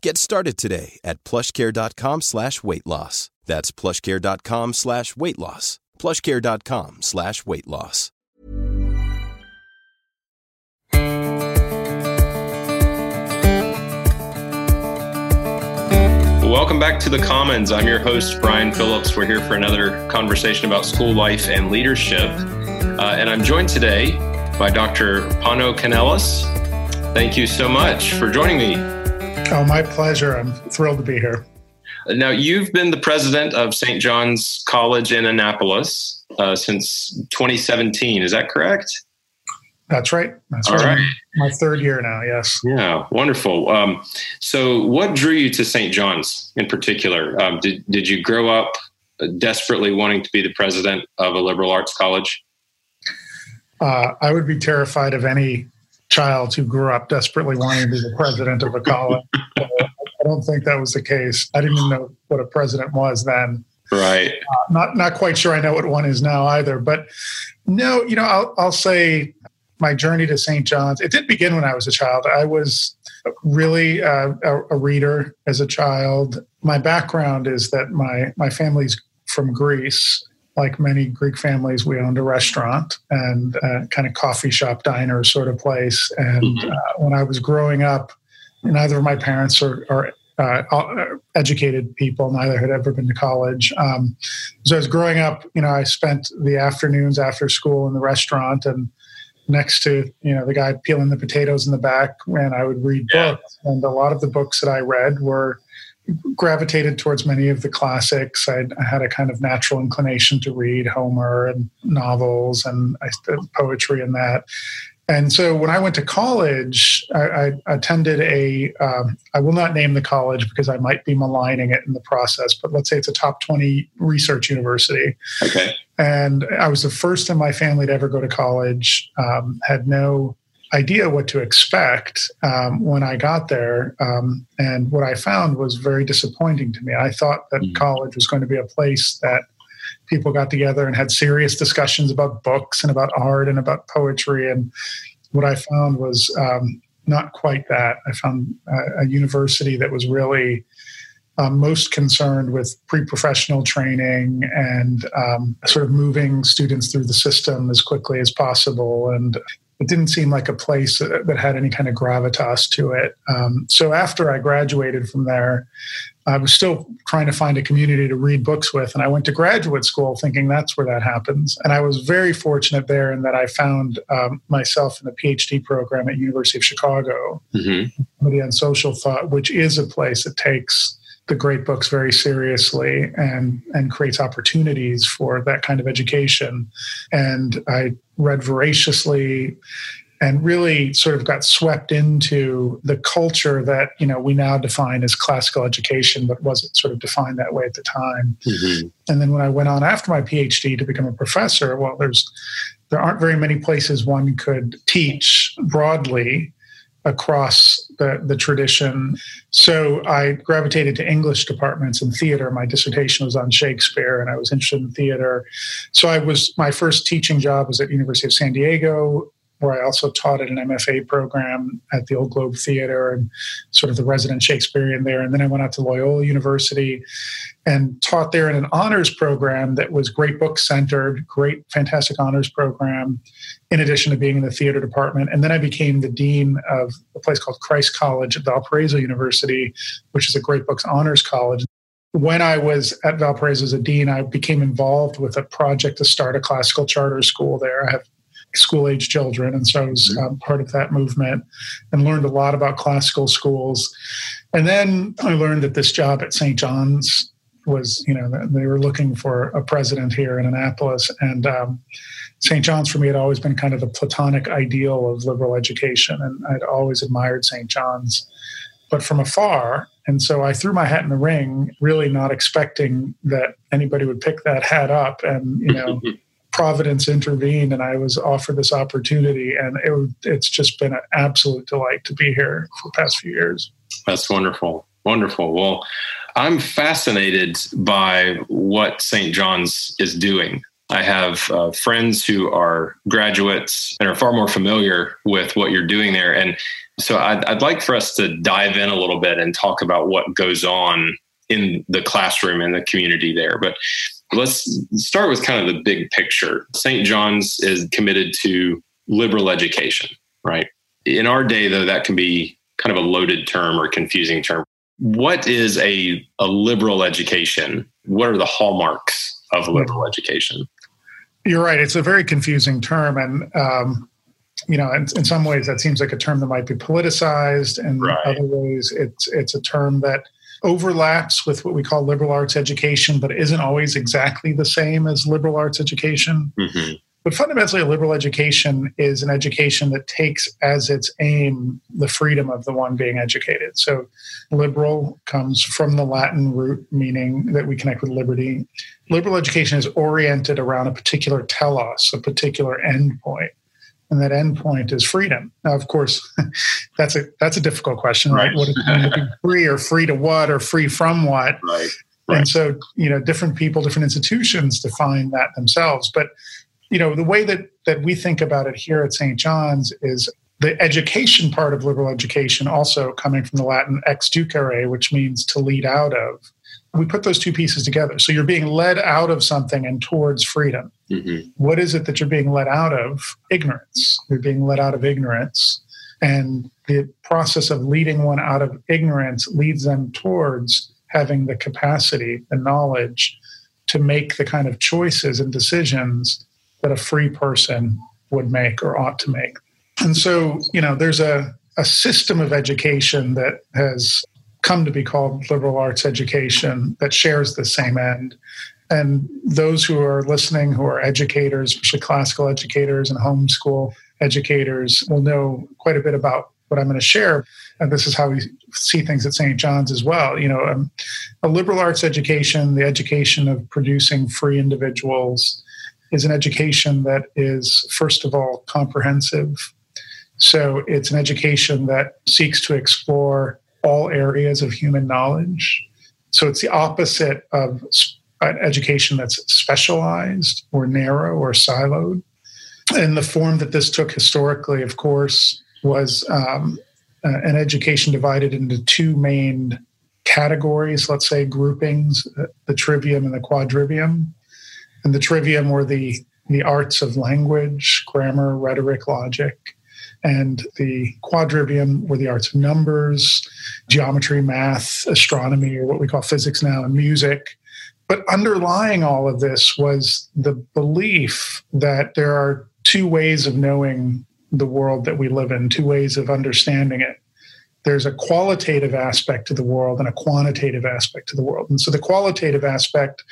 Get started today at plushcare.com slash weight loss. That's plushcare.com slash weight loss. Plushcare.com slash weight loss. Welcome back to the Commons. I'm your host, Brian Phillips. We're here for another conversation about school life and leadership. Uh, and I'm joined today by Dr. Pano Kanelos. Thank you so much for joining me. Oh, my pleasure. I'm thrilled to be here. Now, you've been the president of St. John's College in Annapolis uh, since 2017. Is that correct? That's right. That's All right. My third year now, yes. Yeah, wonderful. Um, so, what drew you to St. John's in particular? Um, did, did you grow up desperately wanting to be the president of a liberal arts college? Uh, I would be terrified of any child who grew up desperately wanting to be the president of a college. I don't think that was the case. I didn't even know what a president was then. Right. Uh, not not quite sure I know what one is now either. But no, you know, I'll I'll say my journey to St. John's. It did begin when I was a child. I was really uh, a, a reader as a child. My background is that my my family's from Greece, like many Greek families, we owned a restaurant and a kind of coffee shop diner sort of place. And mm-hmm. uh, when I was growing up, neither of my parents are, are uh, educated people. Neither had ever been to college. Um, so I was growing up, you know, I spent the afternoons after school in the restaurant and next to, you know, the guy peeling the potatoes in the back, and I would read yeah. books. And a lot of the books that I read were gravitated towards many of the classics. I'd, I had a kind of natural inclination to read Homer and novels and I, poetry and that. And so when I went to college, I, I attended a. Um, I will not name the college because I might be maligning it in the process, but let's say it's a top 20 research university. Okay. And I was the first in my family to ever go to college, um, had no idea what to expect um, when I got there. Um, and what I found was very disappointing to me. I thought that mm-hmm. college was going to be a place that people got together and had serious discussions about books and about art and about poetry. And what I found was um, not quite that. I found a, a university that was really um, most concerned with pre-professional training and um, sort of moving students through the system as quickly as possible and it didn't seem like a place that had any kind of gravitas to it. Um, so after I graduated from there, I was still trying to find a community to read books with, and I went to graduate school thinking that's where that happens. And I was very fortunate there in that I found um, myself in a PhD program at University of Chicago, mm-hmm. on social thought, which is a place that takes the great books very seriously and and creates opportunities for that kind of education. And I read voraciously and really sort of got swept into the culture that you know we now define as classical education but wasn't sort of defined that way at the time mm-hmm. and then when i went on after my phd to become a professor well there's there aren't very many places one could teach broadly across the, the tradition. So I gravitated to English departments and theater. My dissertation was on Shakespeare and I was interested in theater. So I was my first teaching job was at University of San Diego where I also taught at an MFA program at the Old Globe Theater and sort of the resident Shakespearean there. And then I went out to Loyola University and taught there in an honors program that was great book centered, great, fantastic honors program, in addition to being in the theater department. And then I became the dean of a place called Christ College at Valparaiso University, which is a great books honors college. when I was at Valparaiso as a dean, I became involved with a project to start a classical charter school there. I have school age children, and so I was mm-hmm. um, part of that movement and learned a lot about classical schools. And then I learned that this job at St. John's was, you know, they were looking for a president here in Annapolis, and um, St. John's for me had always been kind of the platonic ideal of liberal education, and I'd always admired St. John's, but from afar. And so I threw my hat in the ring, really not expecting that anybody would pick that hat up. And, you know, Providence intervened and I was offered this opportunity. And it, it's just been an absolute delight to be here for the past few years. That's wonderful. Wonderful. Well, I'm fascinated by what St. John's is doing. I have uh, friends who are graduates and are far more familiar with what you're doing there. And so I'd, I'd like for us to dive in a little bit and talk about what goes on in the classroom and the community there. But let's start with kind of the big picture. St. John's is committed to liberal education, right? In our day, though, that can be kind of a loaded term or confusing term. What is a, a liberal education? What are the hallmarks of liberal education? You're right. It's a very confusing term, and um, you know, in, in, some ways, that seems like a term that might be politicized, and right. in other ways, it's it's a term that overlaps with what we call liberal arts education, but isn't always exactly the same as liberal arts education. Mm-hmm. But fundamentally, a liberal education is an education that takes as its aim the freedom of the one being educated. So, liberal comes from the Latin root meaning that we connect with liberty. Liberal education is oriented around a particular telos, a particular endpoint and that endpoint is freedom. Now, of course, that's a that's a difficult question, right? right? What does it mean to be free, or free to what, or free from what? Right. right. And so, you know, different people, different institutions define that themselves. But you know, the way that that we think about it here at St. John's is the education part of liberal education, also coming from the Latin exducere, which means to lead out of we put those two pieces together. So you're being led out of something and towards freedom. Mm-hmm. What is it that you're being led out of? Ignorance. You're being led out of ignorance. And the process of leading one out of ignorance leads them towards having the capacity, the knowledge to make the kind of choices and decisions that a free person would make or ought to make. And so, you know, there's a, a system of education that has come to be called liberal arts education that shares the same end. And those who are listening, who are educators, especially classical educators and homeschool educators, will know quite a bit about what I'm going to share. And this is how we see things at St. John's as well. You know, um, a liberal arts education, the education of producing free individuals, is an education that is, first of all, comprehensive. So it's an education that seeks to explore all areas of human knowledge. So it's the opposite of an education that's specialized or narrow or siloed. And the form that this took historically, of course, was um, uh, an education divided into two main categories, let's say groupings the trivium and the quadrivium. And the trivium were the, the arts of language, grammar, rhetoric, logic and the quadrivium were the arts of numbers, geometry, math, astronomy, or what we call physics now, and music. But underlying all of this was the belief that there are two ways of knowing the world that we live in, two ways of understanding it. There's a qualitative aspect to the world and a quantitative aspect to the world. And so the qualitative aspect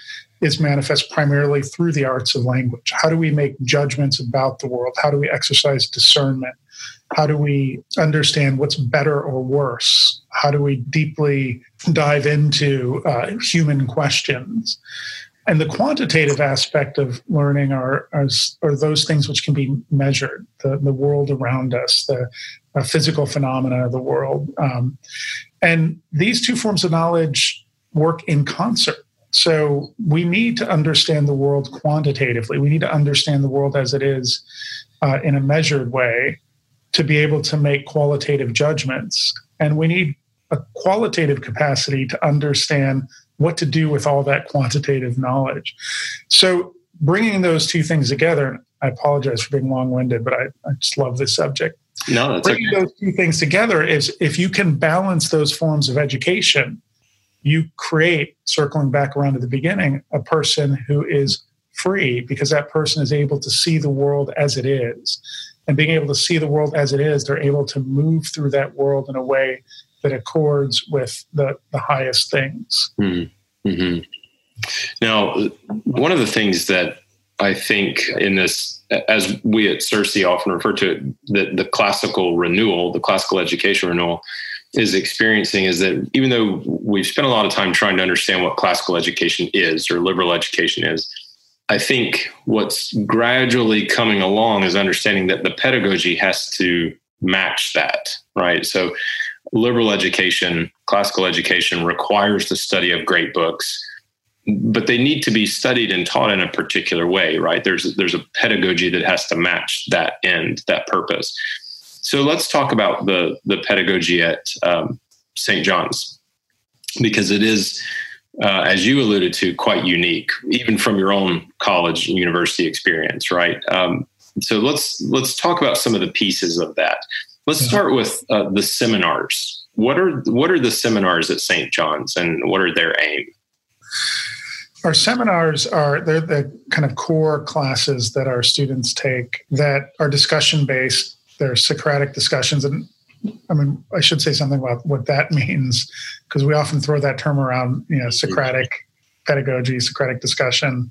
is manifest primarily through the arts of language. How do we make judgments about the world? How do we exercise discernment? How do we understand what's better or worse? How do we deeply dive into uh, human questions? And the quantitative aspect of learning are, are, are, those things which can be measured the, the world around us, the uh, physical phenomena of the world. Um, and these two forms of knowledge work in concert. So we need to understand the world quantitatively. We need to understand the world as it is uh, in a measured way to be able to make qualitative judgments. And we need a qualitative capacity to understand what to do with all that quantitative knowledge. So, bringing those two things together, I apologize for being long winded, but I, I, just love this subject. No, that's bringing okay. those two things together is if you can balance those forms of education, you create, circling back around to the beginning, a person who is free because that person is able to see the world as it is. And being able to see the world as it is, they're able to move through that world in a way that accords with the, the highest things. Mm-hmm. mm-hmm. Now, one of the things that I think in this, as we at CiRCE often refer to it, the, the classical renewal, the classical education renewal, is experiencing is that even though we've spent a lot of time trying to understand what classical education is or liberal education is, I think what's gradually coming along is understanding that the pedagogy has to match that, right? So, liberal education, classical education requires the study of great books, but they need to be studied and taught in a particular way, right? There's there's a pedagogy that has to match that end, that purpose. So let's talk about the the pedagogy at um, St. John's because it is, uh, as you alluded to, quite unique, even from your own college and university experience, right? Um, so let's let's talk about some of the pieces of that. Let's start with uh, the seminars. What are what are the seminars at St. John's, and what are their aim? Our seminars are they're the kind of core classes that our students take that are discussion based there's Socratic discussions. And I mean, I should say something about what that means, because we often throw that term around, you know, Socratic pedagogy, Socratic discussion.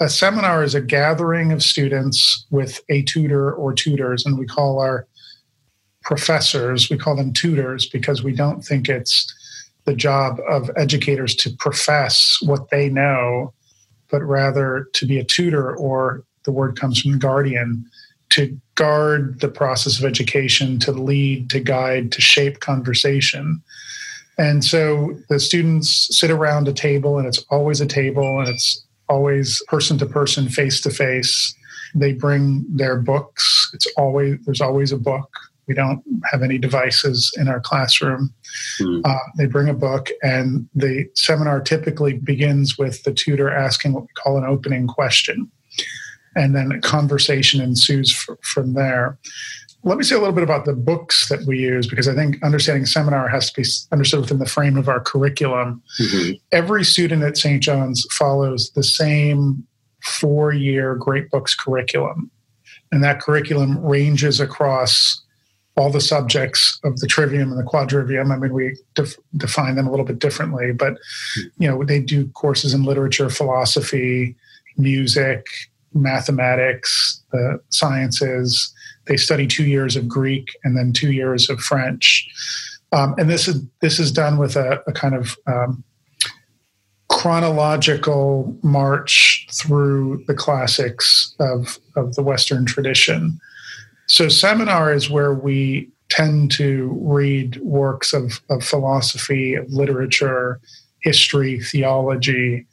A seminar is a gathering of students with a tutor or tutors, and we call our professors, we call them tutors because we don't think it's the job of educators to profess what they know, but rather to be a tutor, or the word comes from guardian, to guard the process of education, to lead, to guide, to shape conversation. And so the students sit around a table, and it's always a table, and it's always person to person, face to face. They bring their books. It's always there's always a book. We don't have any devices in our classroom. Mm. Uh, they bring a book, and the seminar typically begins with the tutor asking what we call an opening question and then a conversation ensues f- from there. Let me say a little bit about the books that we use because I think understanding seminar has to be understood within the frame of our curriculum. Mm-hmm. Every student at St. John's follows the same four year Great Books curriculum. And that curriculum ranges across all the subjects of the trivium and the quadrivium. I mean, we def- define them a little bit differently, but you know, they do courses in literature, philosophy, music, mathematics, the sciences. They study two years of Greek and then two years of French. Um, and this is this is done with a, a kind of um, chronological march through the classics of of the Western tradition. So seminar is where we tend to read works of, of philosophy, of literature, history, theology,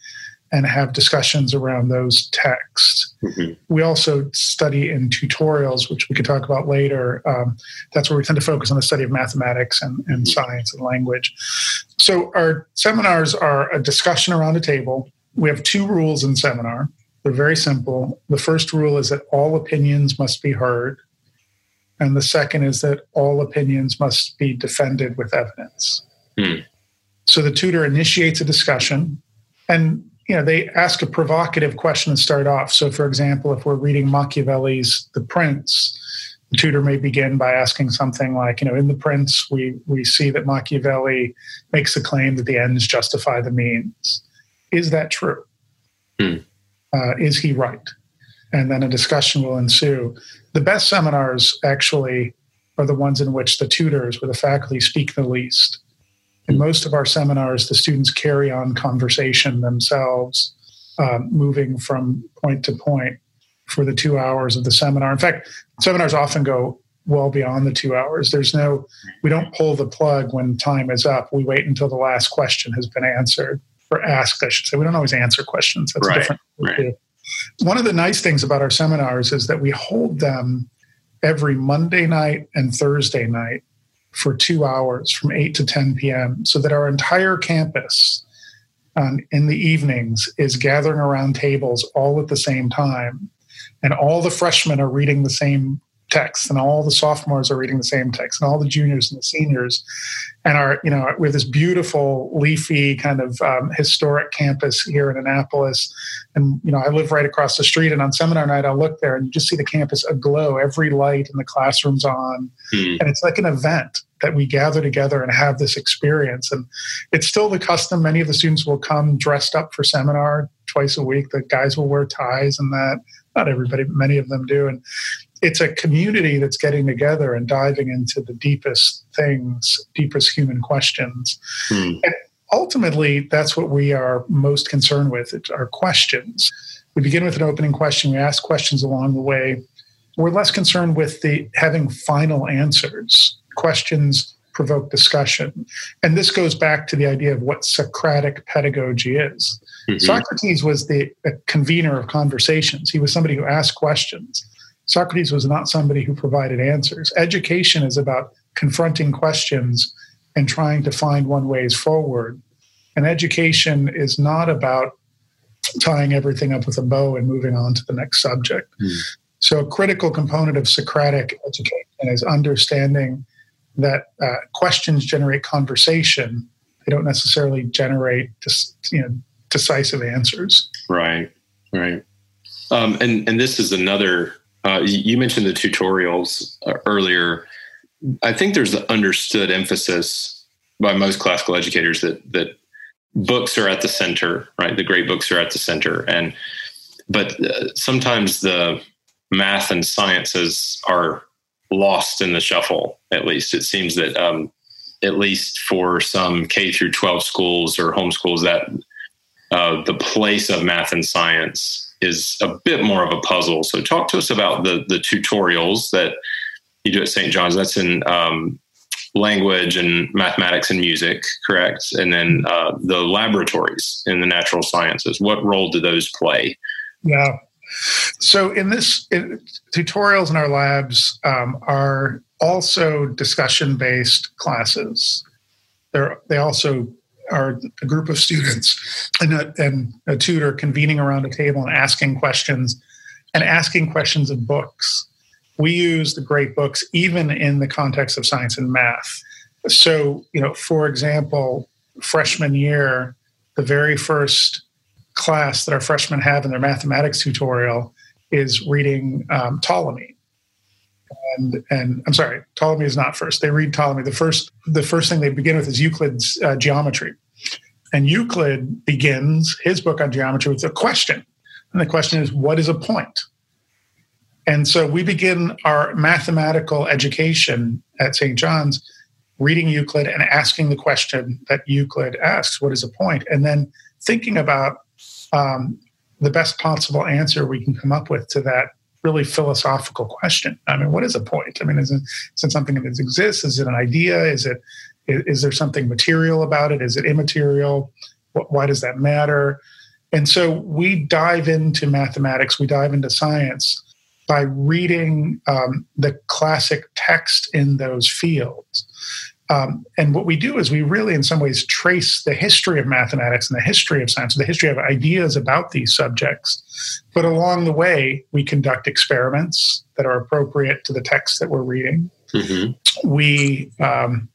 and have discussions around those texts. Mm-hmm. We also study in tutorials, which we could talk about later. Um, that's where we tend to focus on the study of mathematics and, and mm-hmm. science and language. So our seminars are a discussion around a table. We have two rules in seminar. They're very simple. The first rule is that all opinions must be heard. And the second is that all opinions must be defended with evidence. Mm. So the tutor initiates a discussion. And you know they ask a provocative question to start off. So for example if we're reading machiavelli's the prince the tutor may begin by asking something like you know in the prince we we see that machiavelli makes the claim that the ends justify the means. Is that true? Hmm. uh, is he right? And then a discussion will ensue. The best seminars actually are the ones in which the tutors or the faculty speak the least in most of our seminars, the students carry on conversation themselves, um, moving from point to point for the two hours of the seminar. In fact, seminars often go well beyond the two hours. There's no, we don't pull the plug when time is up. We wait until the last question has been answered or asked, I should say. We don't always answer questions. That's right, different. Right. One of the nice things about our seminars is that we hold them every Monday night and Thursday night for two hours from 8 to 10 p.m. so that our entire campus um, in the evenings is gathering around tables all at the same time. And all the freshmen are reading the same text and all the sophomores are reading the same text and all the juniors and the seniors and our you know we have this beautiful leafy kind of um, historic campus here in annapolis and you know i live right across the street and on seminar night i'll look there and you just see the campus aglow every light in the classrooms on mm. and it's like an event that we gather together and have this experience and it's still the custom many of the students will come dressed up for seminar twice a week the guys will wear ties and that not everybody but many of them do and it's a community that's getting together and diving into the deepest things, deepest human questions. Hmm. And ultimately, that's what we are most concerned with. It's our questions. We begin with an opening question. We ask questions along the way. We're less concerned with the having final answers. Questions provoke discussion. And this goes back to the idea of what Socratic pedagogy is. Mm-hmm. Socrates was the convener of conversations. He was somebody who asked questions. Socrates was not somebody who provided answers. Education is about confronting questions and trying to find one ways forward. And education is not about tying everything up with a bow and moving on to the next subject. Mm. So, a critical component of Socratic education is understanding that uh, questions generate conversation. They don't necessarily generate just, you know, decisive answers. Right, right. Um, and and this is another uh, you mentioned the tutorials uh, earlier. I think there's the understood emphasis by most classical educators that that books are at the center, right? The great books are at the center, and but uh, sometimes the math and sciences are lost in the shuffle. At least it seems that, um, at least for some K through 12 schools or homeschools, that uh, the place of math and science is a bit more of a puzzle. So talk to us about the the tutorials that you do at St. John's. That's in um, language and mathematics and music, correct? And then uh, the laboratories in the natural sciences. What role do those play? Yeah. So in this tutorials in our labs um, are also discussion based classes. They're, they also are a group of students and a, and a tutor convening around a table and asking questions and asking questions of books. We use the great books even in the context of science and math. So, you know, for example, freshman year, the very first class that our freshmen have in their mathematics tutorial is reading um, Ptolemy and and I'm sorry, Ptolemy is not first. They read Ptolemy. The first the first thing they begin with is Euclid's uh, geometry, and Euclid begins his book on geometry with a question, and the question is, what is a point? And so we begin our mathematical education at St. John's reading Euclid and asking the question that Euclid asks, what is a point? And then thinking about um, the best possible answer we can come up with to that really philosophical question. I mean, what is a point? I mean, is it, is it something that exists? Is it an idea? Is it is there something material about it? Is it immaterial? Why does that matter? And so we dive into mathematics, we dive into science by reading um, the classic text in those fields. Um, and what we do is we really, in some ways, trace the history of mathematics and the history of science, the history of ideas about these subjects. But along the way, we conduct experiments that are appropriate to the text that we're reading. Mm-hmm. We, um,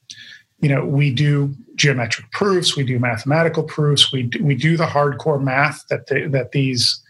you know, we do geometric proofs, we do mathematical proofs, we do, we do the hardcore math that the, that these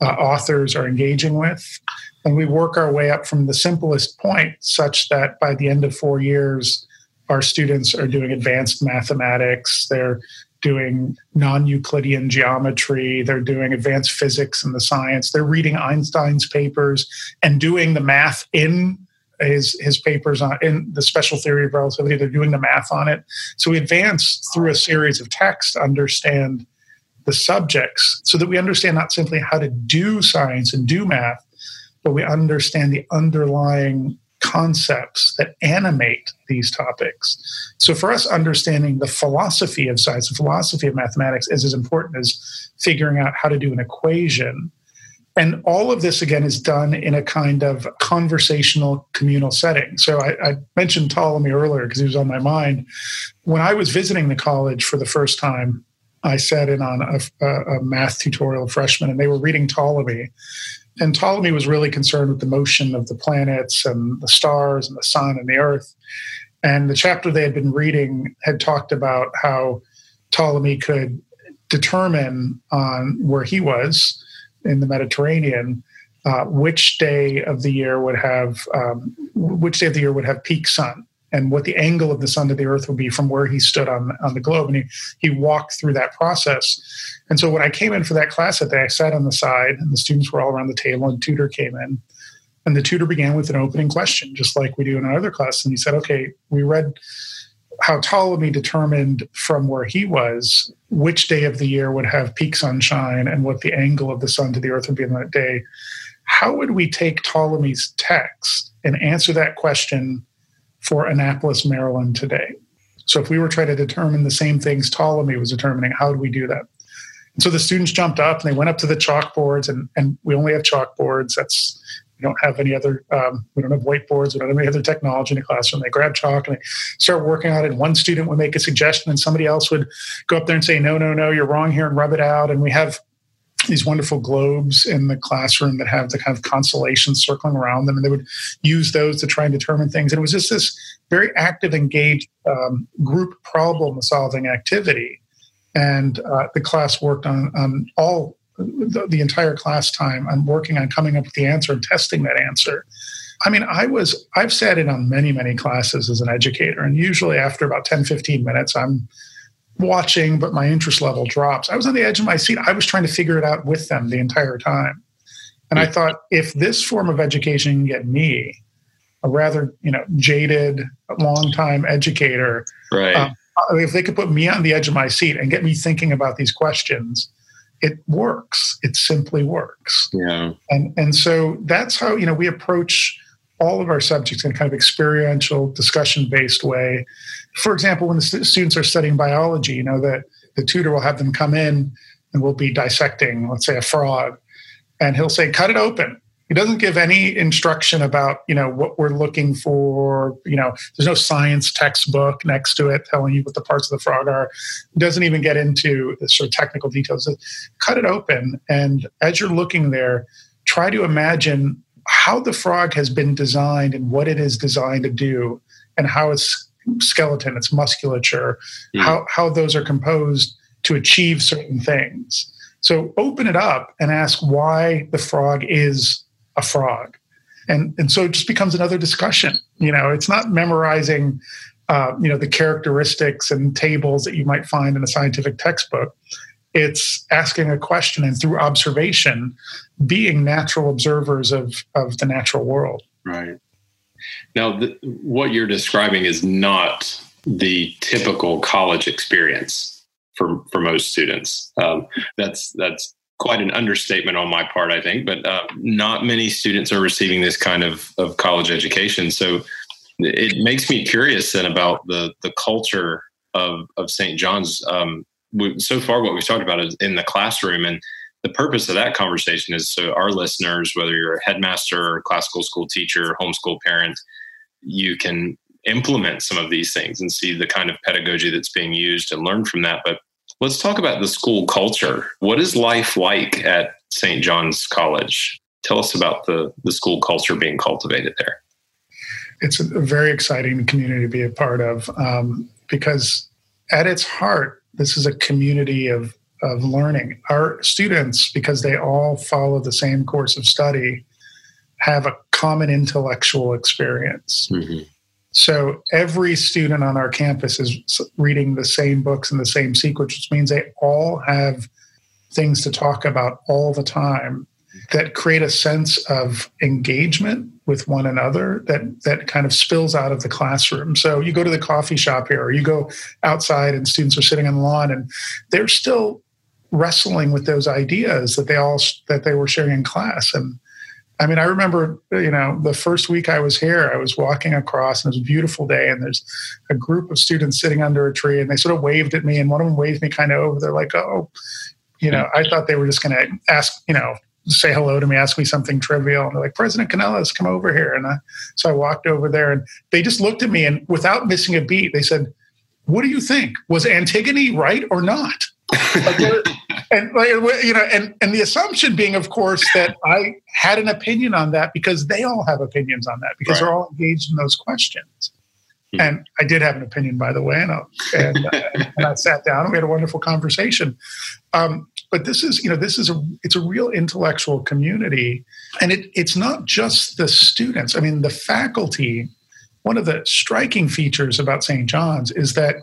uh, authors are engaging with, and we work our way up from the simplest point, such that by the end of four years our students are doing advanced mathematics, they're doing non Euclidean geometry, they're doing advanced physics and the science, they're reading Einstein's papers and doing the math in his his papers on in the special theory of relativity they're doing the math on it. So we advance through a series of texts to understand the subjects so that we understand not simply how to do science and do math but we understand the underlying concepts that animate these topics. So, for us, understanding the philosophy of science, the philosophy of mathematics is as important as figuring out how to do an equation. And all of this, again, is done in a kind of conversational communal setting. So, I, I mentioned Ptolemy earlier because he was on my mind. When I was visiting the college for the first time, I sat in on a, a math tutorial freshman and they were reading Ptolemy and Ptolemy was really concerned with the motion of the planets and the stars and the sun and the earth. And the chapter they had been reading had talked about how Ptolemy could determine on where he was in the Mediterranean uh, which day of the year would have um, which day of the year would have peak sun and what the angle of the sun to the earth would be from where he stood on on the globe. And he he walked through that process. And so when i came in for that class that day i sat on the side and the students were all around the table and tutor came in. And the tutor began with an opening question just like we do in our other class. And he said okay we read how Ptolemy determined from where he was which day of the year would have peak sunshine and what the angle of the sun to the earth would be on that day. How would we take Ptolemy's text and answer that question for Annapolis, Maryland today? So if we were trying to determine the same things Ptolemy was determining, how do we do that? And so the students jumped up and they went up to the chalkboards, and, and we only have chalkboards. That's we don't have any other um, we don't have whiteboards we don't have any other technology in the classroom they grab chalk and they start working on it and one student would make a suggestion and somebody else would go up there and say no no no you're wrong here and rub it out and we have these wonderful globes in the classroom that have the kind of constellations circling around them, and they would use those to try and determine things. And it was just this very active, engaged um, group problem solving activity. And uh, the class worked on, on all the, the entire class time on working on coming up with the answer and testing that answer. I mean, I was, I've sat in on many, many classes as an educator, and usually after about 10, 15 minutes, I'm watching, but my interest level drops. I was on the edge of my seat. I was trying to figure it out with them the entire time. And I thought, if this form of education can get me, a rather you know jaded, long-time educator, right? Um, if they could put me on the edge of my seat and get me thinking about these questions, it works. It simply works. Yeah. And and so that's how you know we approach all of our subjects in kind of experiential, discussion-based way for example, when the students are studying biology, you know that the tutor will have them come in and we'll be dissecting, let's say, a frog, and he'll say, "Cut it open." He doesn't give any instruction about you know what we're looking for. You know, there's no science textbook next to it telling you what the parts of the frog are. He doesn't even get into the sort of technical details. Cut it open, and as you're looking there, try to imagine how the frog has been designed and what it is designed to do, and how it's skeleton, its musculature, mm. how, how those are composed to achieve certain things. So open it up and ask why the frog is a frog. And, and so it just becomes another discussion. You know, it's not memorizing, uh, you know, the characteristics and tables that you might find in a scientific textbook. It's asking a question and through observation, being natural observers of, of the natural world. Right. Now, the, what you're describing is not the typical college experience for for most students. Um, that's that's quite an understatement on my part, I think. But uh, not many students are receiving this kind of of college education. So it makes me curious then about the the culture of of St. John's. Um, we, so far, what we've talked about is in the classroom and the purpose of that conversation is so our listeners, whether you're a headmaster, or classical school teacher, homeschool parent, you can implement some of these things and see the kind of pedagogy that's being used and learn from that. But let's talk about the school culture. What is life like at St. John's College? Tell us about the, the school culture being cultivated there. It's a very exciting community to be a part of um, because, at its heart, this is a community of of learning. Our students, because they all follow the same course of study, have a common intellectual experience. Mm-hmm. So every student on our campus is reading the same books in the same sequence, which means they all have things to talk about all the time that create a sense of engagement with one another that that kind of spills out of the classroom. So you go to the coffee shop here or you go outside and students are sitting on the lawn and they're still wrestling with those ideas that they all that they were sharing in class and I mean, I remember, you know, the first week I was here, I was walking across and it was a beautiful day. And there's a group of students sitting under a tree and they sort of waved at me. And one of them waved me kind of over. They're like, oh, you know, I thought they were just going to ask, you know, say hello to me, ask me something trivial. And they're like, President Kanelos, come over here. And I, so I walked over there and they just looked at me and without missing a beat, they said, what do you think? Was Antigone right or not? and you know, and and the assumption being, of course, that I had an opinion on that because they all have opinions on that because right. they're all engaged in those questions. Hmm. And I did have an opinion, by the way, and, and, uh, and I sat down and we had a wonderful conversation. Um, but this is, you know, this is a it's a real intellectual community, and it it's not just the students. I mean, the faculty. One of the striking features about St. John's is that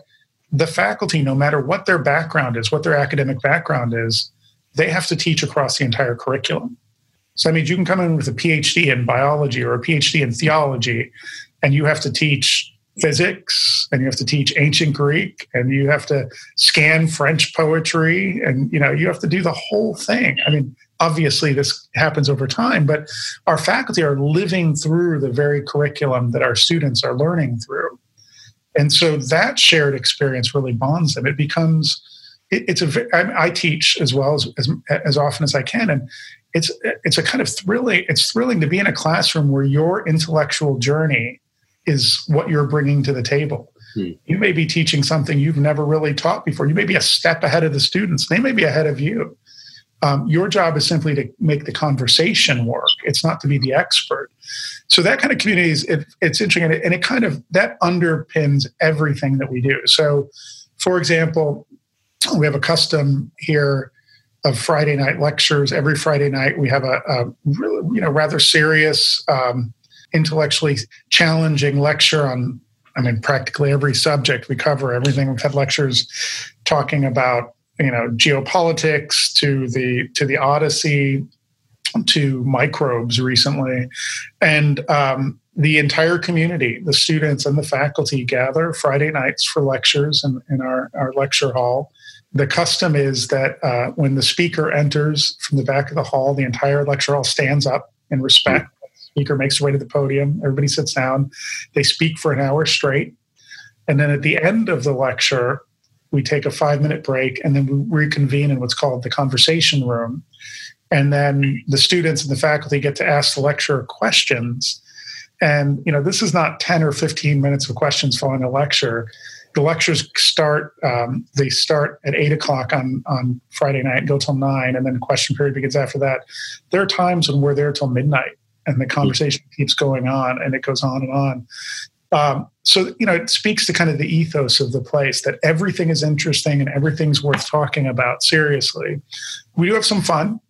the faculty, no matter what their background is, what their academic background is, they have to teach across the entire curriculum. So, I mean, you can come in with a PhD in biology or a PhD in theology, and you have to teach physics and you have to teach ancient greek and you have to scan french poetry and you know you have to do the whole thing i mean obviously this happens over time but our faculty are living through the very curriculum that our students are learning through and so that shared experience really bonds them. It becomes it, it's a I, I teach as well as, as as often as I can, and it's it's a kind of thrilling. It's thrilling to be in a classroom where your intellectual journey is what you're bringing to the table. Hmm. You may be teaching something you've never really taught before. You may be a step ahead of the students. They may be ahead of you. Um, your job is simply to make the conversation work. It's not to be the expert. So that kind of community is it, it's interesting, and it, and it kind of that underpins everything that we do. So, for example, we have a custom here of Friday night lectures. Every Friday night, we have a, a really, you know rather serious, um, intellectually challenging lecture on. I mean, practically every subject we cover. Everything we've had lectures talking about you know geopolitics to the to the Odyssey to microbes recently, and um, the entire community, the students and the faculty, gather Friday nights for lectures in, in our, our lecture hall. The custom is that uh, when the speaker enters from the back of the hall, the entire lecture hall stands up in respect. The speaker makes her way to the podium. Everybody sits down. They speak for an hour straight. And then at the end of the lecture, we take a five minute break and then we reconvene in what's called the conversation room. And then the students and the faculty get to ask the lecturer questions. And you know, this is not 10 or 15 minutes of questions following a lecture. The lectures start, um, they start at eight o'clock on, on Friday night, go till nine, and then the question period begins after that. There are times when we're there till midnight and the conversation keeps going on and it goes on and on. Um, so you know it speaks to kind of the ethos of the place that everything is interesting and everything's worth talking about seriously. We do have some fun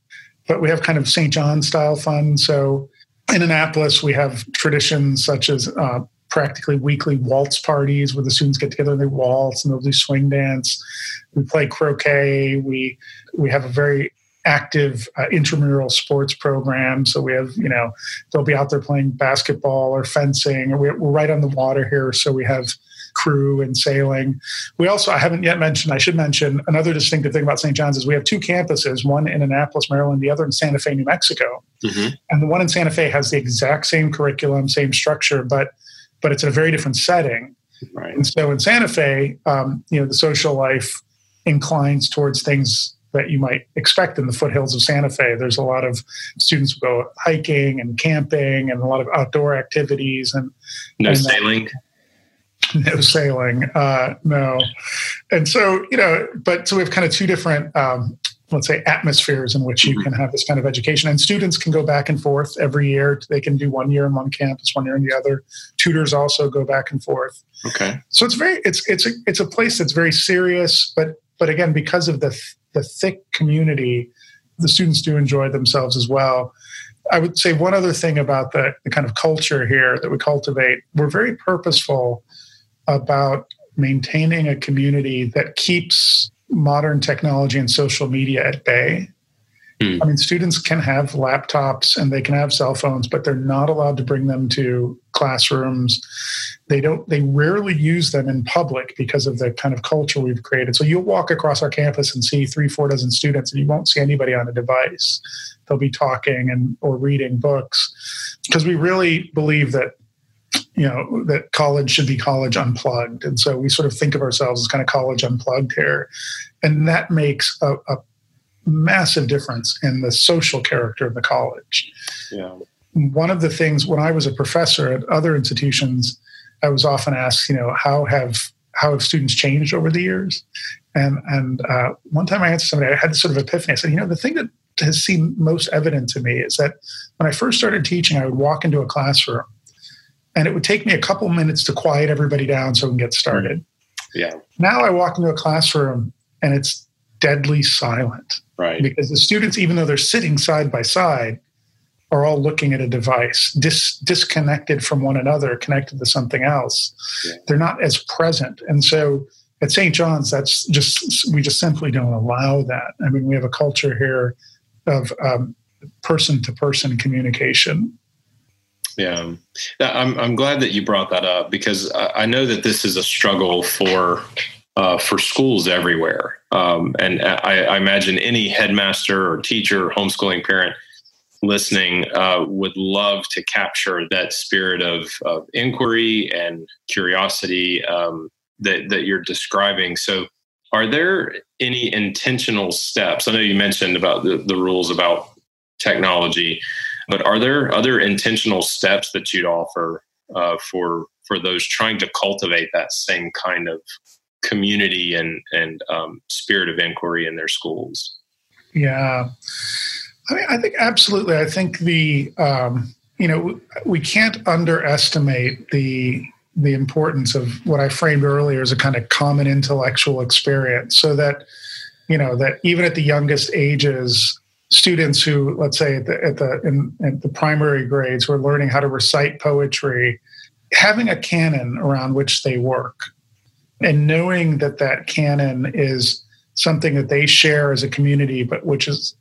but we have kind of st john style fun. So in annapolis we have traditions such as uh, practically weekly waltz parties where the students get together and they waltz and they'll do swing dance. We play croquet. We we have a very active uh, intramural sports program. So we have, you know, they'll be out there playing basketball or fencing. Or we're, we're right on the water here, so we have crew and sailing. We also, I haven't yet mentioned, I should mention another distinctive thing about St. John's is we have two campuses, one in Annapolis, Maryland, the other in Santa Fe, New Mexico. Mm-hmm. And the one in Santa Fe has the exact same curriculum, same structure, but but it's in a very different setting. Right. And so in Santa Fe, um, you know, the social life inclines towards things that you might expect in the foothills of Santa Fe. There's a lot of students who go hiking and camping and a lot of outdoor activities and no and, sailing. no sailing, uh, no. And so you know, but so we have kind of two different. Um, let's say atmospheres in which you mm-hmm. can have this kind of education and students can go back and forth every year they can do one year in one campus one year in the other tutors also go back and forth okay so it's very it's it's a it's a place that's very serious but but again because of the the thick community, the students do enjoy themselves as well. I would say one other thing about the, the kind of culture here that we cultivate, we're very purposeful about maintaining a community that keeps modern technology and social media at bay. Hmm. I mean, students can have laptops and they can have cell phones, but they're not allowed to bring them to classrooms. They don't. They rarely use them in public because of the kind of culture we've created. So you'll walk across our campus and see three, four dozen students, and you won't see anybody on a device. They'll be talking and or reading books because we really believe that you know that college should be college unplugged and so we sort of think of ourselves as kind of college unplugged here and that makes a, a massive difference in the social character of the college. Yeah. One of the things when I was a professor at other institutions, I was often asked, you know, how have how have students changed over the years? And and uh, one time I answered somebody, I had this sort of epiphany. I said, you know, the thing that has seemed most evident to me is that when I first started teaching, I would walk into a classroom, and it would take me a couple minutes to quiet everybody down so we can get started. Yeah. Now I walk into a classroom and it's deadly silent. Right. Because the students, even though they're sitting side by side, are all looking at a device, dis- disconnected from one another, connected to something else. Yeah. They're not as present. And so at St. John's, that's just, we just simply don't allow that. I mean, we have a culture here of person to person communication. Yeah, I'm I'm glad that you brought that up because I know that this is a struggle for uh, for schools everywhere, um, and I, I, imagine any headmaster or teacher, or homeschooling parent listening uh, would love to capture that spirit of, of inquiry and curiosity um, that that you're describing. So, are there any intentional steps? I know you mentioned about the, the rules about technology, but are there other intentional steps that you'd offer uh, for for those trying to cultivate that same kind of community and and um, spirit of inquiry in their schools? Yeah, I mean, I think absolutely. I think the um, you know we can't underestimate the the importance of what I framed earlier as a kind of common intellectual experience, so that you know that even at the youngest ages, students who, let's say, at the at the in, at the primary grades, who are learning how to recite poetry, having a canon around which they work, and knowing that that canon is something that they share as a community, but which is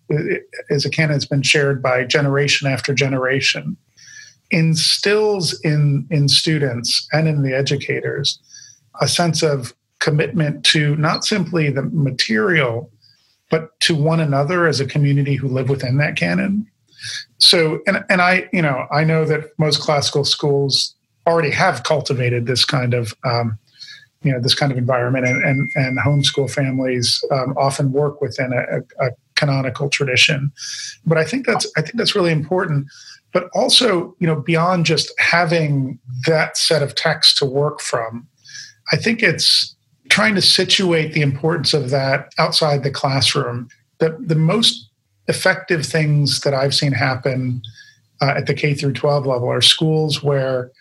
is a canon that's been shared by generation after generation instills in in students and in the educators a sense of commitment to not simply the material but to one another as a community who live within that canon. So and, and i you know i know that most classical schools already have cultivated this kind of um, you know this kind of environment and and, and homeschool families um, often work within a, a, canonical tradition. But i think that's i think that's really important. But also you know beyond just having that set of text to work from i think it's trying to situate the importance of that outside the classroom. The, the most effective things that i've seen happen uh, at the k through 12 level are schools where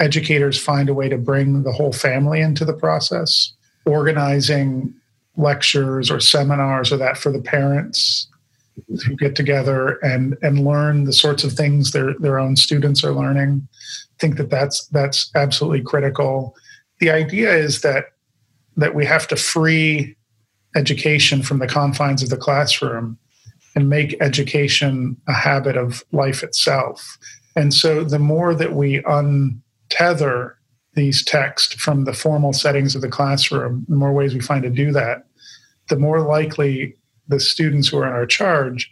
educators find a way to bring the whole family into the process organizing lectures or seminars or that for the parents who get together and and learn the sorts of things their their own students are learning. I think that that's that's absolutely critical. The idea is that that we have to free education from the confines of the classroom and make education a habit of life itself. And so the more that we untether these texts from the formal settings of the classroom, the more ways we find to do that, the more likely the students who are in our charge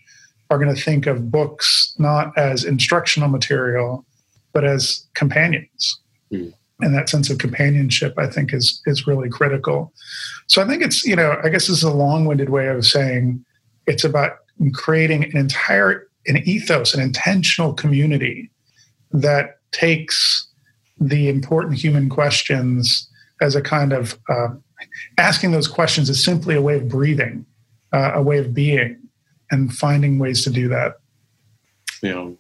are going to think of books not as instructional material, but as companions. Mm. And that sense of companionship, I think, is is really critical. So I think it's, you know, I guess this is a long-winded way of saying it's about creating an entire an ethos, an intentional community that takes the important human questions as a kind of uh, asking those questions is simply a way of breathing uh, a way of being and finding ways to do that. Yeah.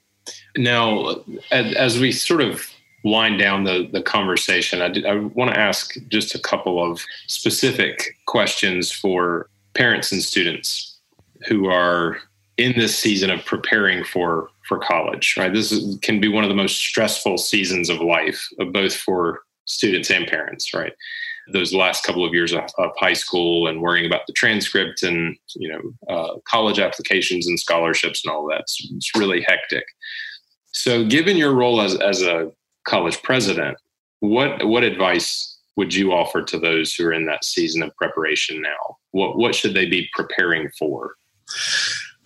Now, as we sort of wind down the, the conversation, I, I want to ask just a couple of specific questions for parents and students who are in this season of preparing for for college. Right, this is, can be one of the most stressful seasons of life, both for students and parents. Right, those last couple of years of, of, high school and worrying about the transcript and you know uh, college applications and scholarships and all that. It's, it's, really hectic. So, given your role as as a college president, what what advice would you offer to those who are in that season of preparation now? What what should they be preparing for?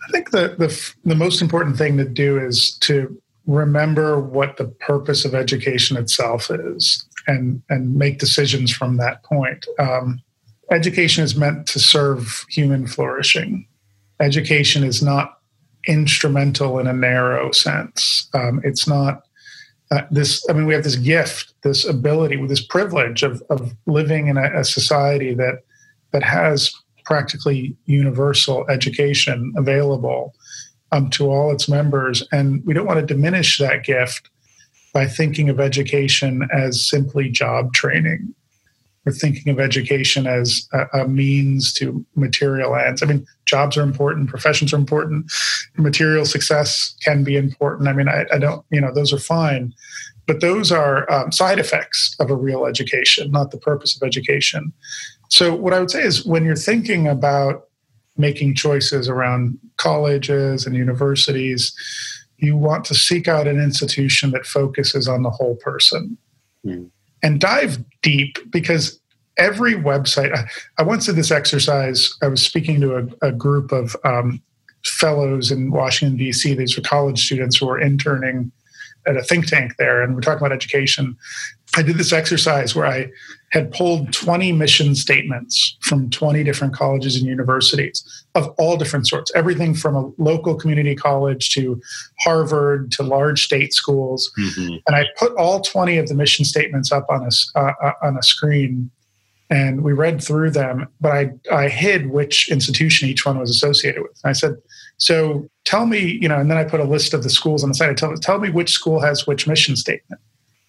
I think the the, the most important thing to do is to remember what the purpose of education itself is and and make decisions from that point. Um, education is meant to serve human flourishing. Education is not instrumental in a narrow sense. Um, it's not uh, this, I mean, we have this gift, this ability, this privilege of, of living in a, a society that that has practically universal education available um, to all its members. And we don't want to diminish that gift by thinking of education as simply job training. We're thinking of education as a, a, means to material ends. I mean, jobs are important, professions are important, material success can be important. I mean, I, I don't, you know, those are fine, but those are um, side effects of a real education, not the purpose of education. So, what I would say is when you're thinking about making choices around colleges and universities, you want to seek out an institution that focuses on the whole person. Mm and dive deep because every website I, I, once did this exercise. I was speaking to a, a group of um, fellows in washington d.c these were college students who were interning at a think tank there and we're talking about education. I did this exercise where i had pulled 20 mission statements from 20 different colleges and universities of all different sorts everything from a local community college to harvard to large state schools. Mm-hmm. and i put all 20 of the mission statements up on a, uh, uh, on a screen and we read through them but i i hid which institution each one was associated with. And i said so tell me you know and then i put a list of the schools on the side. I tell, tell me which school has which mission statement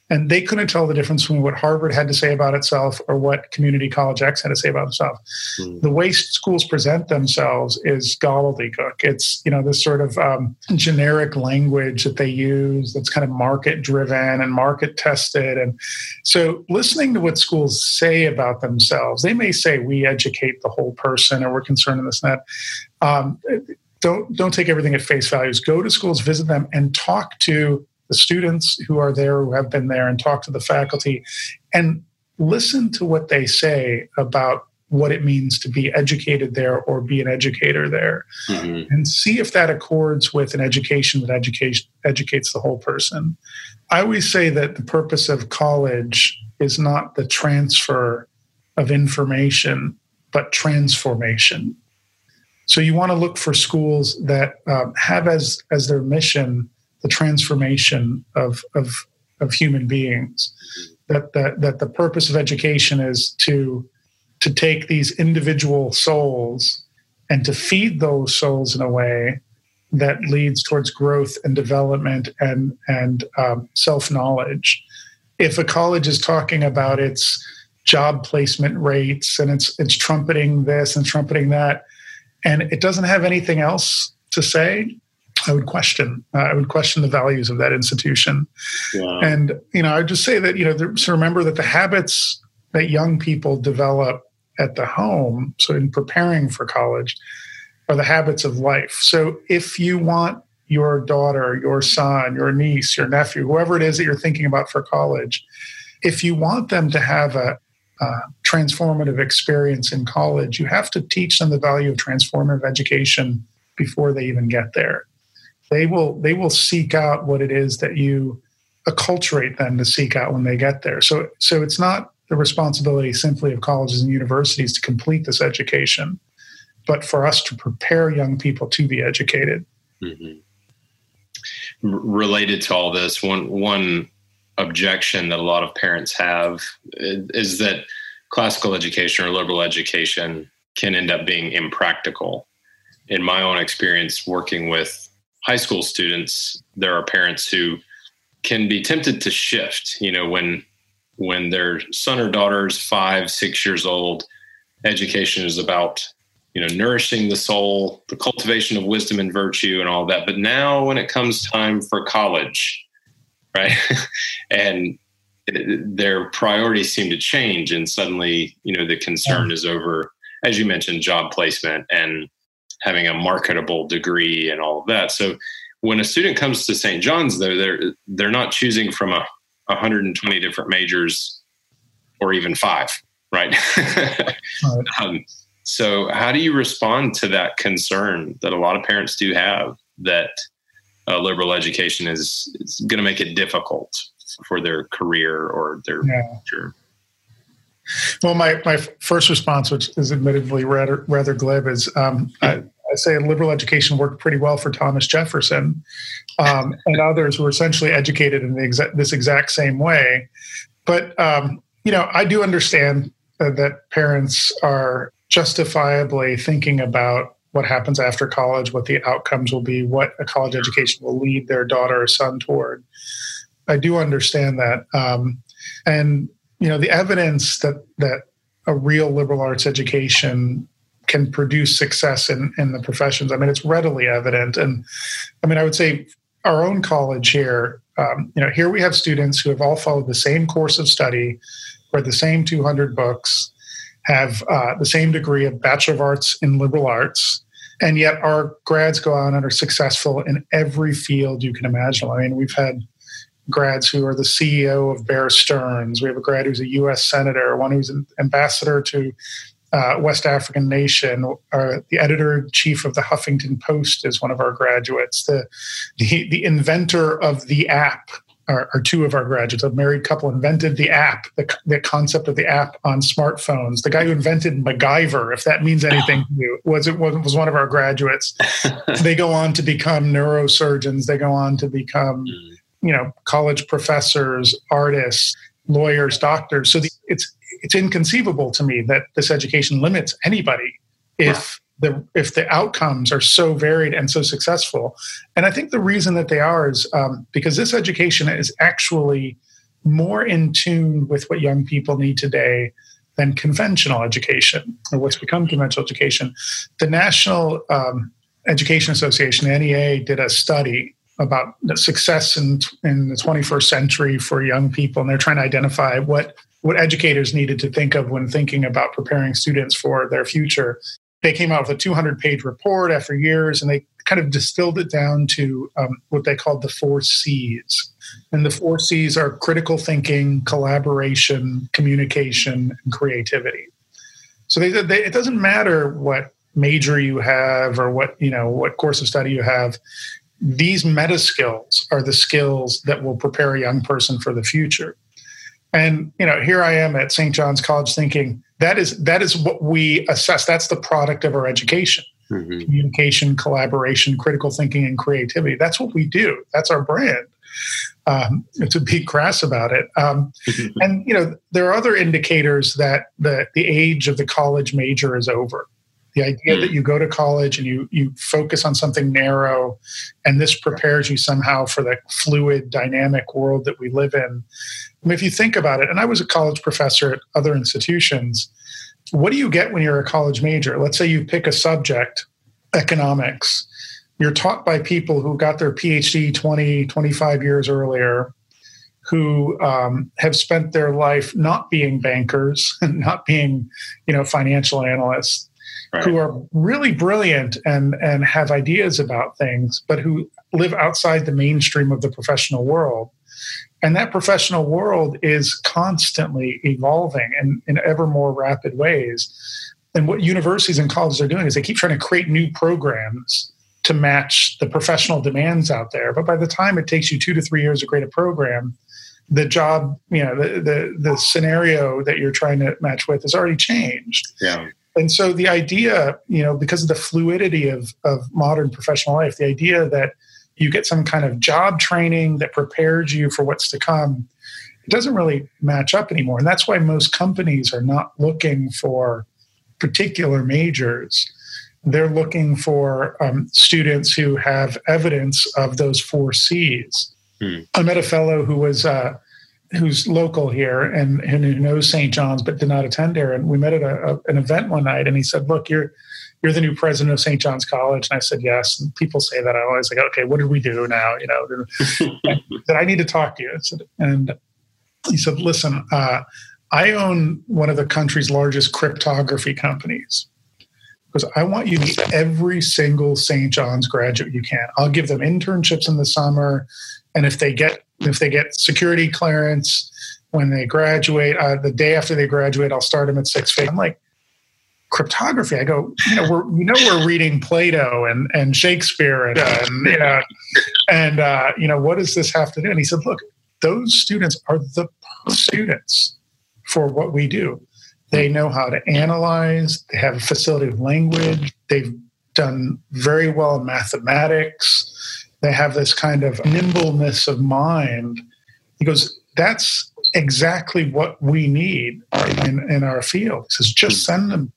and they couldn't tell the difference between what Harvard had to say about itself or what Community College X had to say about itself. Mm. The way schools present themselves is gobbledygook. It's you know this sort of um, generic language that they use that's kind of market driven and market tested. And so, listening to what schools say about themselves, they may say we educate the whole person or we're concerned in this and that. Um, don't don't take everything at face values. Go to schools, visit them, and talk to the students who are there who have been there and talk to the faculty and listen to what they say about what it means to be educated there or be an educator there. Mm-hmm. and see if that accords with an education that education educates the whole person. I always say that the purpose of college is not the transfer of information but transformation. So you want to look for schools that um, have as as their mission the transformation of, of, of human beings. That, that, that the purpose of education is to, to take these individual souls and to feed those souls in a way that leads towards growth and development and, and um, self knowledge. If a college is talking about its job placement rates and it's, it's trumpeting this and trumpeting that, and it doesn't have anything else to say, I would question. Uh, I would question the values of that institution. Wow. And you know, I would just say that you know, so remember that the habits that young people develop at the home, so in preparing for college, are the habits of life. So if you want your daughter, your son, your niece, your nephew, whoever it is that you're thinking about for college, if you want them to have a, a transformative experience in college, you have to teach them the value of transformative education before they even get there they will they will seek out what it is that you acculturate them to seek out when they get there. So so it's not the responsibility simply of colleges and universities to complete this education, but for us to prepare young people to be educated. Mm-hmm. Related to all this, one one objection that a lot of parents have is that classical education or liberal education can end up being impractical. In my own experience working with high school students, there are parents who can be tempted to shift. You know, when when their son or daughter is five, six years old, education is about you know nourishing the soul, the cultivation of wisdom and virtue, and all that. But now, when it comes time for college, right, and their priorities seem to change, and suddenly, you know, the concern yeah. is over, as you mentioned, job placement and having a marketable degree and all of that. So when a student comes to St. John's, though, they're they're not choosing from a 120 different majors or even five, right? Um, so how do you respond to that concern that a lot of parents do have that uh, liberal education is, is going to make it difficult for their career or their yeah. future? Well, my, my first response, which is admittedly rather rather glib, is um, I, I say liberal education worked pretty well for Thomas Jefferson um, and others who were essentially educated in exa- this exact same way. But um, you know, I do understand that parents are justifiably thinking about what happens after college, what the outcomes will be, what a college education will lead their daughter or son toward. I do understand that, um, and you know, the evidence that that a real liberal arts education can produce success in in the professions. I mean, it's readily evident, and I mean, I would say our own college here. Um, you know, here we have students who have all followed the same course of study, read the same 200 books, have uh, the same degree of Bachelor of Arts in liberal arts, and yet our grads go on and are successful in every field you can imagine. I mean, we've had grads who are the CEO of Bear Stearns. We have a grad who's a U.S. senator, one who's an ambassador to uh, West African nation. Uh, the editor chief of the Huffington Post is one of our graduates. The the, the inventor of the app are, are, two of our graduates. A married couple invented the app, the, the concept of the app on smartphones. The guy who invented MacGyver, if that means anything to you, was it was, was one of our graduates. they go on to become neurosurgeons. They go on to become, you know, college professors, artists, lawyers, doctors. So the, it's it's inconceivable to me that this education limits anybody if the if the outcomes are so varied and so successful. And I think the reason that they are is um, because this education is actually more in tune with what young people need today than conventional education or what's become conventional education. The National um, Education Association, NEA, did a study about the success in, in the 21st century for young people, and they're trying to identify what what educators needed to think of when thinking about preparing students for their future they came out with a 200 page report after years and they kind of distilled it down to um, what they called the four C's. And the four C's are critical thinking, collaboration, communication, and creativity. So they, they, it doesn't matter what major you have or what you know what course of study you have. These meta skills are the skills that will prepare a young person for the future. And you know, here I am at St. John's College thinking, that is that is what we assess. That's the product of our education. Mm-hmm. communication collaboration critical thinking and creativity. That's what we do. That's our brand. Um, to be crass about it. Um, and you know there are other indicators that the, the age of the college major is over the idea mm. that you go to college and you you focus on something narrow and this prepares you somehow for the fluid dynamic world that we live in. I mean, if you think about it and i was a college professor at other institutions what do you get when you're a college major? Let's say you pick a subject economics. You're taught by people who got their phd 20 25 years earlier who um, have spent their life not being bankers and not being you know financial analysts right. who are really brilliant and and have ideas about things, but who live outside the mainstream of the professional world. And that professional world is constantly evolving in, in ever more rapid ways. And what universities and colleges are doing is they keep trying to create new programs to match the professional demands out there. But by the time it takes you two to three years to create a program, the job, you know, the, the, the scenario that you're trying to match with has already changed. Yeah and so the idea you know because of the fluidity of, of modern professional life the idea that you get some kind of job training that prepares you for what's to come it doesn't really match up anymore. And that's why most companies are not looking for particular majors. They're looking for um, students who have evidence of those four c's. Hmm. i met a fellow who was uh, who's local here and, and who knows St. John's but did not attend there. And we met at a, a, an event one night, and he said, "Look, you're you're the new president of St. John's College." And I said, "Yes." And people say that. I always like, "Okay, what do we do now?" You know, that I need to talk to you. And he said, "Listen, uh, I own one of the country's largest cryptography companies." Because I want you to meet every single St. John's graduate you can. I'll give them internships in the summer, and if they get if they get security clearance when they graduate, uh, the day after they graduate, I'll start them at six feet. I'm like, cryptography. I go, you know, we're we know we're reading Plato and and Shakespeare and, and you know, and uh, you know, what does this have to do? And he said, look, those students are the students for what we do. They know how to analyze. They have a facility of language. They've done very well in mathematics. They have this kind of nimbleness of mind. He goes, that's exactly what we need in, in our field. He says, just send them.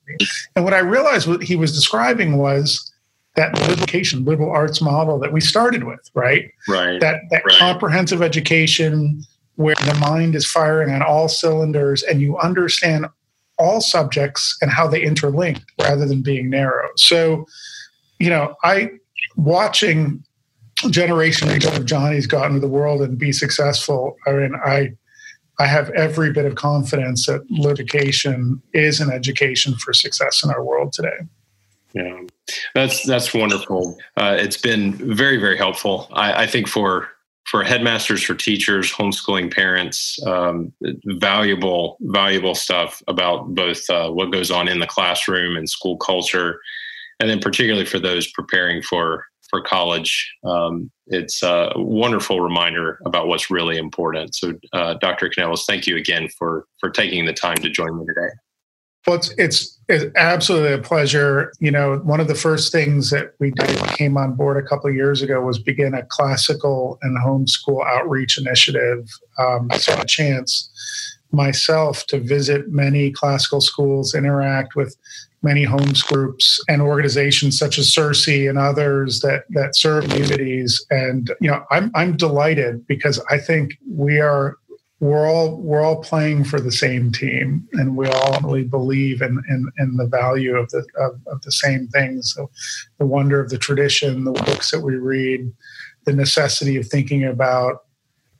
And what I realized what he was describing was that liberal education, liberal arts model that we started with, right? Right. That that right. comprehensive education where the mind is firing on all cylinders and you understand all subjects and how they interlink rather than being narrow. So, you know, I watching generation of Johnnies go out into the world and be successful. I mean, I I have every bit of confidence that education is an education for success in our world today. Yeah, that's that's wonderful. Uh, it's been very very helpful. I, I, think for for headmasters, for teachers, homeschooling parents, um, valuable valuable stuff about both uh, what goes on in the classroom and school culture, and then particularly for those preparing for for college. Um, it's a wonderful reminder about what's really important. So, uh, Dr. Kanelos, thank you again for for taking the time to join me today. Well, it's, it's, it's absolutely a pleasure. You know, one of the first things that we did came on board a couple years ago was begin a classical and homeschool outreach initiative. Um, saw a chance myself to visit many classical schools, interact with many homes groups and organizations such as CiRCE and others that that serve communities. And you know, I'm I'm delighted because I think we are we're all we're all playing for the same team and we all really believe in in, in the value of the of, of the same things. So the wonder of the tradition, the books that we read, the necessity of thinking about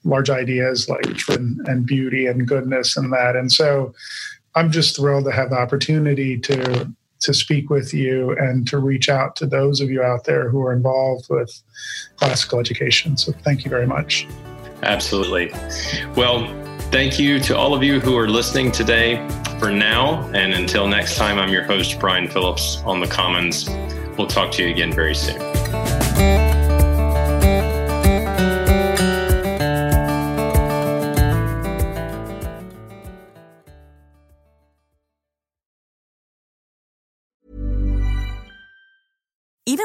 large ideas like and, and beauty and goodness and that. And so I'm just thrilled to have the opportunity to to speak with you and to reach out to those of you out there who are involved with classical education. So thank you very much. Absolutely. Well, thank you to all of you who are listening today. For now, and until next time, I'm your host, Brian Phillips on the Commons. We'll talk to you again very soon.